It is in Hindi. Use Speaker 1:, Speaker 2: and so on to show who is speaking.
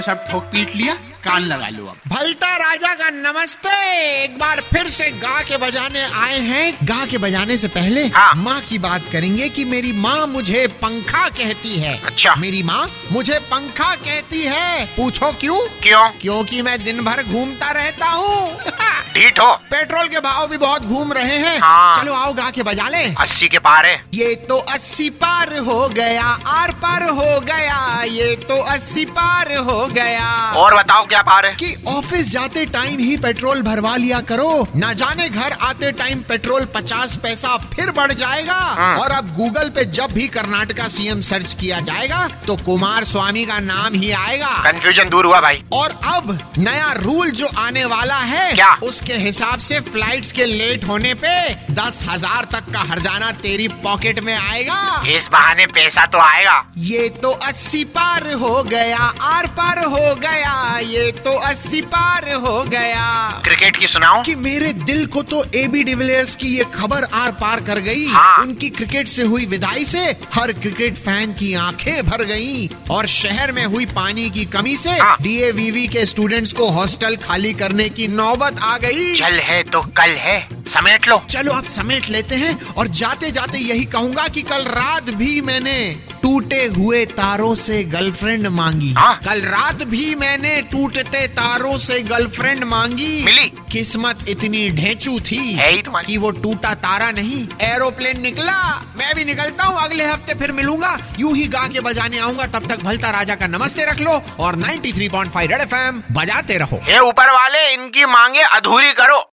Speaker 1: चलो सब ठोक पीट लिया कान लगा लो अब।
Speaker 2: भलता राजा का नमस्ते। एक बार फिर से गा के बजाने आए हैं। गा के बजाने से पहले
Speaker 3: हाँ।
Speaker 2: माँ की बात करेंगे कि मेरी माँ मुझे पंखा कहती है।
Speaker 3: अच्छा।
Speaker 2: मेरी माँ मुझे पंखा कहती है। पूछो क्यों?
Speaker 3: क्यों?
Speaker 2: क्योंकि मैं दिन भर घूमता रहता हूँ।
Speaker 3: ढीठ हो।
Speaker 2: पेट्रोल के भाव भी बहुत घूम रहे हैं।
Speaker 3: हाँ।
Speaker 2: चलो आओ गा के बजा ले।
Speaker 3: अस्सी के पार है।
Speaker 2: ये तो अस्सी पार हो गया आर पार हो गया। ये तो अस्सी पार हो गया।
Speaker 3: और बताओ क्या पार है?
Speaker 2: कि ऑफ़िस जाते टाइम ही पेट्रोल भरवा लिया करो। ना जाने घर आते टाइम पेट्रोल पचास पैसा फिर बढ़ जाएगा।
Speaker 3: हाँ।
Speaker 2: और अब गूगल पे जब भी कर्नाटका सीएम सर्च किया जाएगा तो कुमार स्वामी का नाम ही आएगा।
Speaker 3: कंफ्यूजन दूर हुआ भाई।
Speaker 2: और अब नया रूल जो आने वाला है
Speaker 3: क्या?
Speaker 2: उसके हिसाब से फ्लाइट्स के लेट होने पे दस हज़ार तक का हरजाना तेरी पॉकेट में आएगा।
Speaker 3: इस बहाने पैसा तो आएगा।
Speaker 2: ये तो अस्सी पार हो गया आर पार हो गया ये तो अस्सी पार हो गया।
Speaker 3: क्रिकेट की सुनाऊं?
Speaker 2: कि मेरे दिल को तो एबी डिविलियर्स की ये खबर आर पार कर गई।
Speaker 3: हाँ।
Speaker 2: उनकी क्रिकेट से हुई विदाई से हर क्रिकेट फ़ैन की आँखें भर गईं और शहर में हुई पानी की कमी से
Speaker 3: हाँ।
Speaker 2: डीएवीवी के स्टूडेंट्स को हॉस्टल खाली करने की नौबत आ गई।
Speaker 3: चल है तो कल है समेट लो।
Speaker 2: चलो अब समेट लेते हैं और जाते जाते यही कहूँगा कि कल रात भी मैंने टूटे हुए तारों से गर्लफ्रेंड मांगी।
Speaker 3: हाँ।
Speaker 2: कल रात भी मैंने टूटते तारों से गर्लफ्रेंड मांगी।
Speaker 3: मिली?
Speaker 2: किस्मत इतनी ढेंचू थी। कि वो टूटा तारा नहीं। एरोप्लेन निकला। मैं भी निकलता हूँ। अगले हफ़्ते फिर मिलूँगा। यूँ ही गा के बजाने आऊँगा। तब तक भलता राजा का नमस्ते रख लो और 93.5 रेड एफएम बजाते रहो।
Speaker 3: ऊपर वाले इनकी मांगे अधूरी करो।